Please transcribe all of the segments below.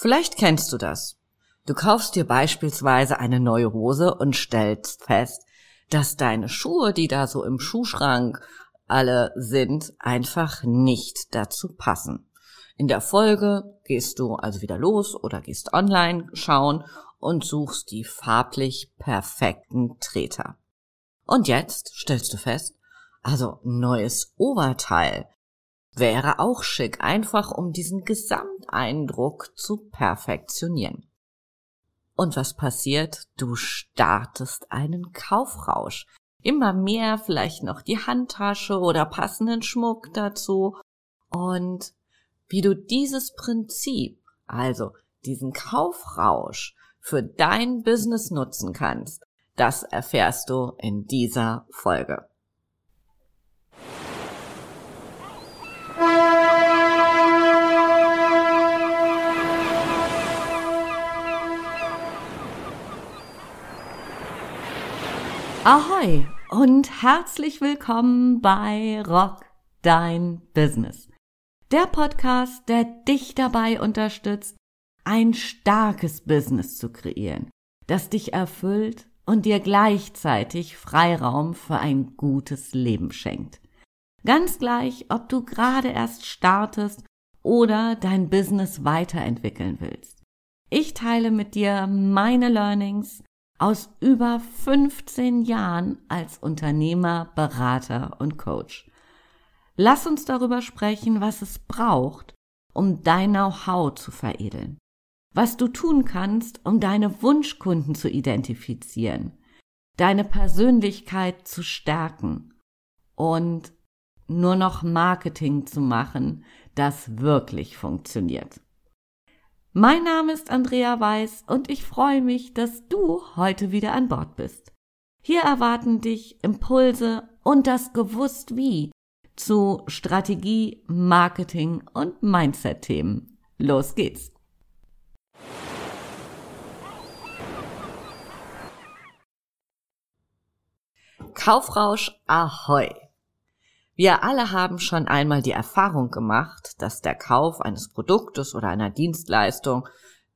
Vielleicht kennst du das. Du kaufst dir beispielsweise eine neue Hose und stellst fest, dass deine Schuhe, die da so im Schuhschrank alle sind, einfach nicht dazu passen. In der Folge gehst du also wieder los oder gehst online schauen und suchst die farblich perfekten Treter. Und jetzt stellst du fest, also neues Oberteil wäre auch schick, einfach um diesen Gesamteindruck zu perfektionieren. Und was passiert? Du startest einen Kaufrausch. Immer mehr, vielleicht noch die Handtasche oder passenden Schmuck dazu. Und wie du dieses Prinzip, also diesen Kaufrausch für dein Business nutzen kannst, das erfährst du in dieser Folge. Ahoi und herzlich willkommen bei Rock Dein Business. Der Podcast, der dich dabei unterstützt, ein starkes Business zu kreieren, das dich erfüllt und dir gleichzeitig Freiraum für ein gutes Leben schenkt. Ganz gleich, ob du gerade erst startest oder dein Business weiterentwickeln willst. Ich teile mit dir meine Learnings aus über 15 Jahren als Unternehmer, Berater und Coach. Lass uns darüber sprechen, was es braucht, um dein Know-how zu veredeln. Was du tun kannst, um deine Wunschkunden zu identifizieren, deine Persönlichkeit zu stärken und nur noch Marketing zu machen, das wirklich funktioniert. Mein Name ist Andrea Weiß und ich freue mich, dass du heute wieder an Bord bist. Hier erwarten dich Impulse und das Gewusst wie zu Strategie, Marketing und Mindset-Themen. Los geht's! Kaufrausch Ahoi! Wir alle haben schon einmal die Erfahrung gemacht, dass der Kauf eines Produktes oder einer Dienstleistung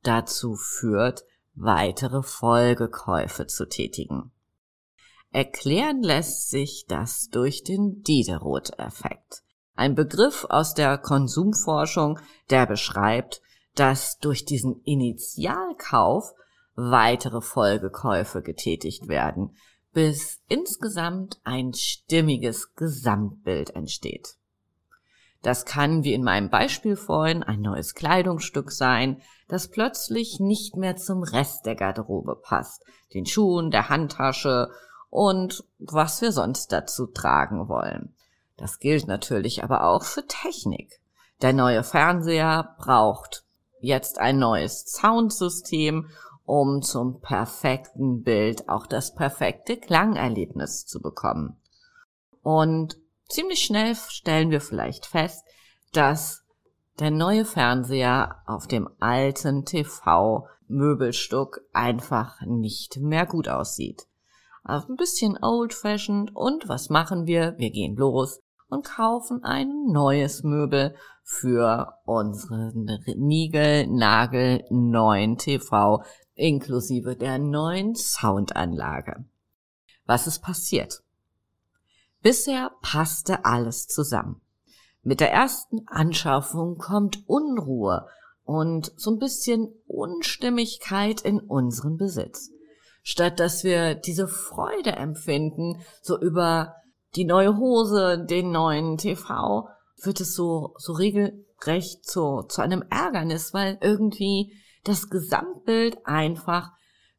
dazu führt, weitere Folgekäufe zu tätigen. Erklären lässt sich das durch den Diderot-Effekt. Ein Begriff aus der Konsumforschung, der beschreibt, dass durch diesen Initialkauf weitere Folgekäufe getätigt werden, bis insgesamt ein stimmiges Gesamtbild entsteht. Das kann, wie in meinem Beispiel vorhin, ein neues Kleidungsstück sein, das plötzlich nicht mehr zum Rest der Garderobe passt, den Schuhen, der Handtasche und was wir sonst dazu tragen wollen. Das gilt natürlich aber auch für Technik. Der neue Fernseher braucht jetzt ein neues Soundsystem um zum perfekten Bild auch das perfekte Klangerlebnis zu bekommen. Und ziemlich schnell stellen wir vielleicht fest, dass der neue Fernseher auf dem alten TV-Möbelstück einfach nicht mehr gut aussieht. Also ein bisschen old-fashioned und was machen wir? Wir gehen los und kaufen ein neues Möbel für unseren Nigel Nagel neuen TV inklusive der neuen Soundanlage. Was ist passiert? Bisher passte alles zusammen. Mit der ersten Anschaffung kommt Unruhe und so ein bisschen Unstimmigkeit in unseren Besitz. Statt dass wir diese Freude empfinden, so über die neue Hose, den neuen TV, wird es so, so regelrecht zu, zu einem Ärgernis, weil irgendwie das Gesamtbild einfach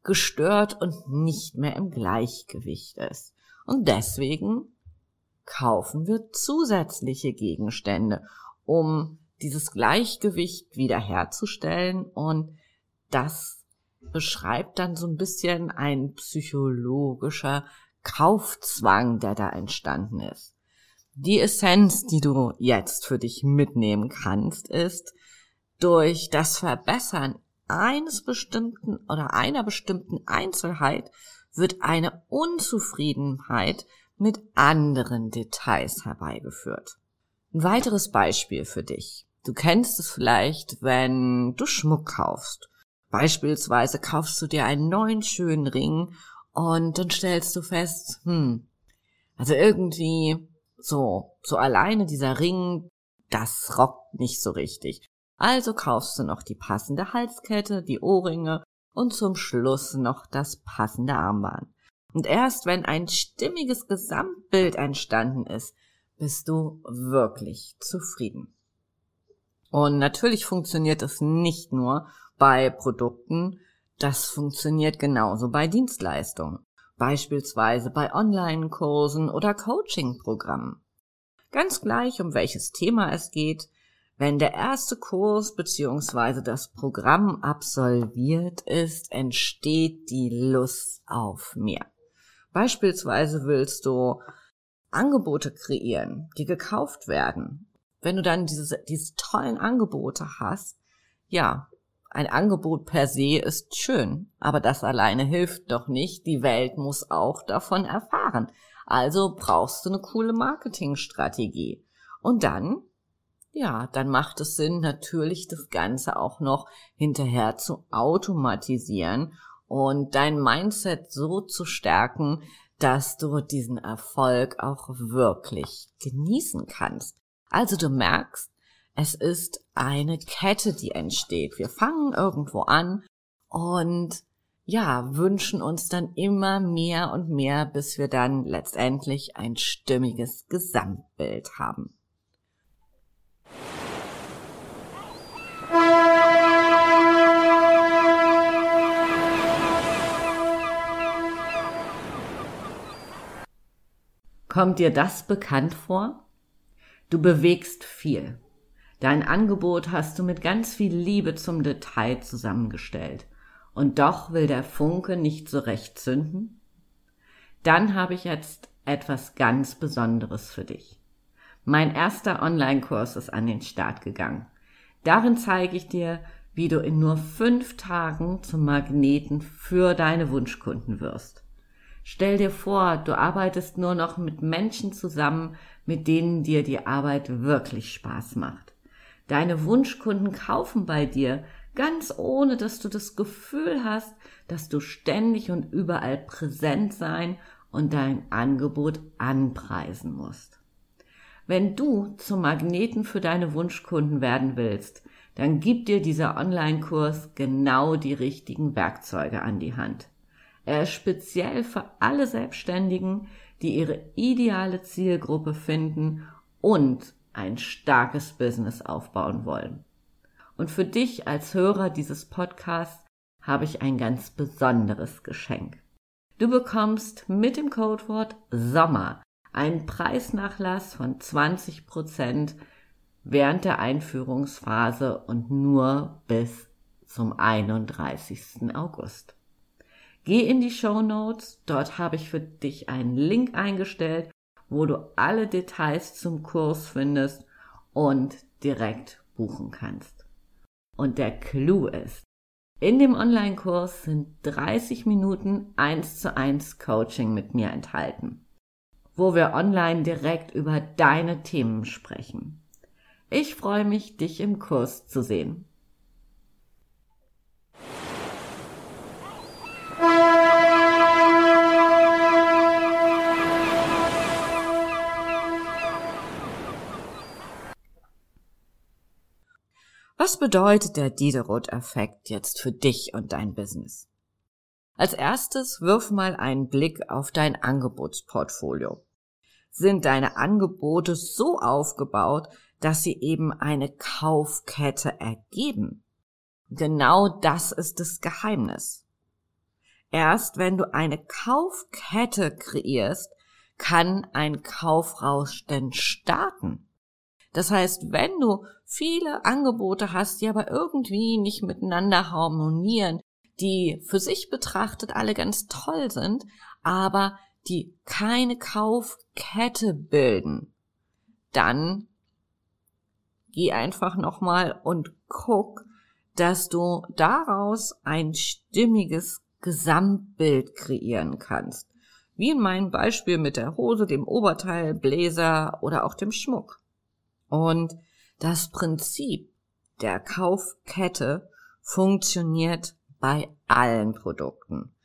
gestört und nicht mehr im Gleichgewicht ist. Und deswegen kaufen wir zusätzliche Gegenstände, um dieses Gleichgewicht wiederherzustellen und das beschreibt dann so ein bisschen ein psychologischer Kaufzwang, der da entstanden ist. Die Essenz, die du jetzt für dich mitnehmen kannst, ist, durch das Verbessern eines bestimmten oder einer bestimmten Einzelheit wird eine Unzufriedenheit mit anderen Details herbeigeführt. Ein weiteres Beispiel für dich. Du kennst es vielleicht, wenn du Schmuck kaufst. Beispielsweise kaufst du dir einen neuen schönen Ring und dann stellst du fest, hm, also irgendwie so, so alleine dieser Ring, das rockt nicht so richtig. Also kaufst du noch die passende Halskette, die Ohrringe und zum Schluss noch das passende Armband. Und erst wenn ein stimmiges Gesamtbild entstanden ist, bist du wirklich zufrieden. Und natürlich funktioniert es nicht nur bei Produkten, das funktioniert genauso bei Dienstleistungen, beispielsweise bei Online-Kursen oder Coaching-Programmen. Ganz gleich, um welches Thema es geht, wenn der erste Kurs bzw. das Programm absolviert ist, entsteht die Lust auf mehr. Beispielsweise willst du Angebote kreieren, die gekauft werden. Wenn du dann diese, diese tollen Angebote hast, ja, ein Angebot per se ist schön, aber das alleine hilft doch nicht. Die Welt muss auch davon erfahren. Also brauchst du eine coole Marketingstrategie. Und dann, ja, dann macht es Sinn, natürlich das Ganze auch noch hinterher zu automatisieren und dein Mindset so zu stärken, dass du diesen Erfolg auch wirklich genießen kannst. Also du merkst, es ist eine Kette, die entsteht. Wir fangen irgendwo an und ja, wünschen uns dann immer mehr und mehr, bis wir dann letztendlich ein stimmiges Gesamtbild haben. Kommt dir das bekannt vor? Du bewegst viel. Dein Angebot hast du mit ganz viel Liebe zum Detail zusammengestellt. Und doch will der Funke nicht so recht zünden? Dann habe ich jetzt etwas ganz Besonderes für dich. Mein erster Online-Kurs ist an den Start gegangen. Darin zeige ich dir, wie du in nur fünf Tagen zum Magneten für deine Wunschkunden wirst. Stell dir vor, du arbeitest nur noch mit Menschen zusammen, mit denen dir die Arbeit wirklich Spaß macht. Deine Wunschkunden kaufen bei dir, ganz ohne dass du das Gefühl hast, dass du ständig und überall präsent sein und dein Angebot anpreisen musst. Wenn du zum Magneten für deine Wunschkunden werden willst, dann gib dir dieser Online-Kurs genau die richtigen Werkzeuge an die Hand. Er ist speziell für alle Selbstständigen, die ihre ideale Zielgruppe finden und ein starkes Business aufbauen wollen. Und für dich als Hörer dieses Podcasts habe ich ein ganz besonderes Geschenk. Du bekommst mit dem Codewort Sommer einen Preisnachlass von 20 Prozent während der Einführungsphase und nur bis zum 31. August. Geh in die Show Notes, dort habe ich für dich einen Link eingestellt, wo du alle Details zum Kurs findest und direkt buchen kannst. Und der Clou ist, in dem Online-Kurs sind 30 Minuten 1 zu 1 Coaching mit mir enthalten, wo wir online direkt über deine Themen sprechen. Ich freue mich, dich im Kurs zu sehen. Was bedeutet der Diderot-Effekt jetzt für dich und dein Business? Als erstes wirf mal einen Blick auf dein Angebotsportfolio. Sind deine Angebote so aufgebaut, dass sie eben eine Kaufkette ergeben? Genau das ist das Geheimnis. Erst wenn du eine Kaufkette kreierst, kann ein Kaufrausch denn starten. Das heißt, wenn du viele Angebote hast, die aber irgendwie nicht miteinander harmonieren, die für sich betrachtet alle ganz toll sind, aber die keine Kaufkette bilden, dann geh einfach nochmal und guck, dass du daraus ein stimmiges Gesamtbild kreieren kannst. Wie in meinem Beispiel mit der Hose, dem Oberteil, Bläser oder auch dem Schmuck. Und Das Prinzip der Kaufkette funktioniert bei allen Produkten.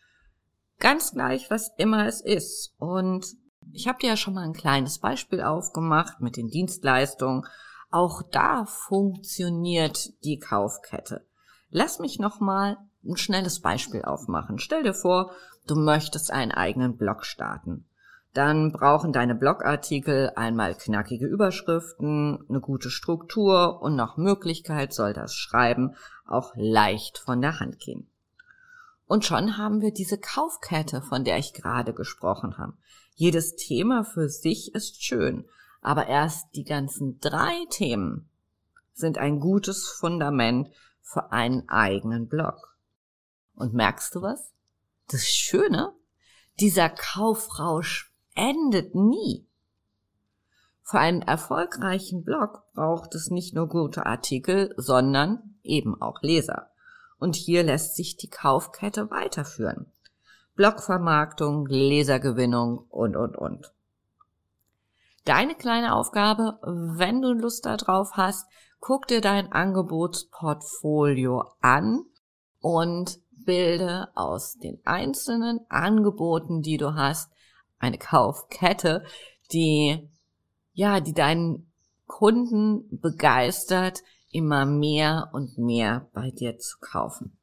Ganz gleich, was immer es ist. Und ich habe dir ja schon mal ein kleines Beispiel aufgemacht mit den Dienstleistungen. Auch da funktioniert die Kaufkette. Lass mich noch mal ein schnelles Beispiel aufmachen. Stell dir vor, du möchtest einen eigenen Blog starten. Dann brauchen deine Blogartikel einmal knackige Überschriften, eine gute Struktur und nach Möglichkeit soll das Schreiben auch leicht von der Hand gehen. Und schon haben wir diese Kaufkette, von der ich gerade gesprochen habe. Jedes Thema für sich ist schön, aber erst die ganzen drei Themen sind ein gutes Fundament für einen eigenen Blog. Und merkst du was? Das Schöne, dieser Kaufrausch endet nie. Für einen erfolgreichen Blog braucht es nicht nur gute Artikel, sondern eben auch Leser. Und hier lässt sich die Kaufkette weiterführen. Blogvermarktung, Lesergewinnung und, und, und. Deine kleine Aufgabe, wenn du Lust darauf hast, guck dir dein Angebotsportfolio an und bilde aus den einzelnen Angeboten, die du hast, eine Kaufkette, die, ja, die deinen Kunden begeistert, immer mehr und mehr bei dir zu kaufen.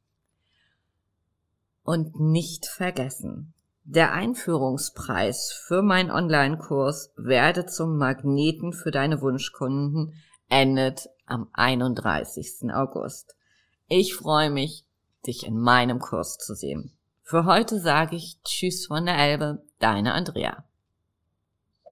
Und nicht vergessen, der Einführungspreis für meinen Online-Kurs werde zum Magneten für deine Wunschkunden endet am 31. August. Ich freue mich, dich in meinem Kurs zu sehen. Für heute sage ich Tschüss von der Elbe, deine Andrea.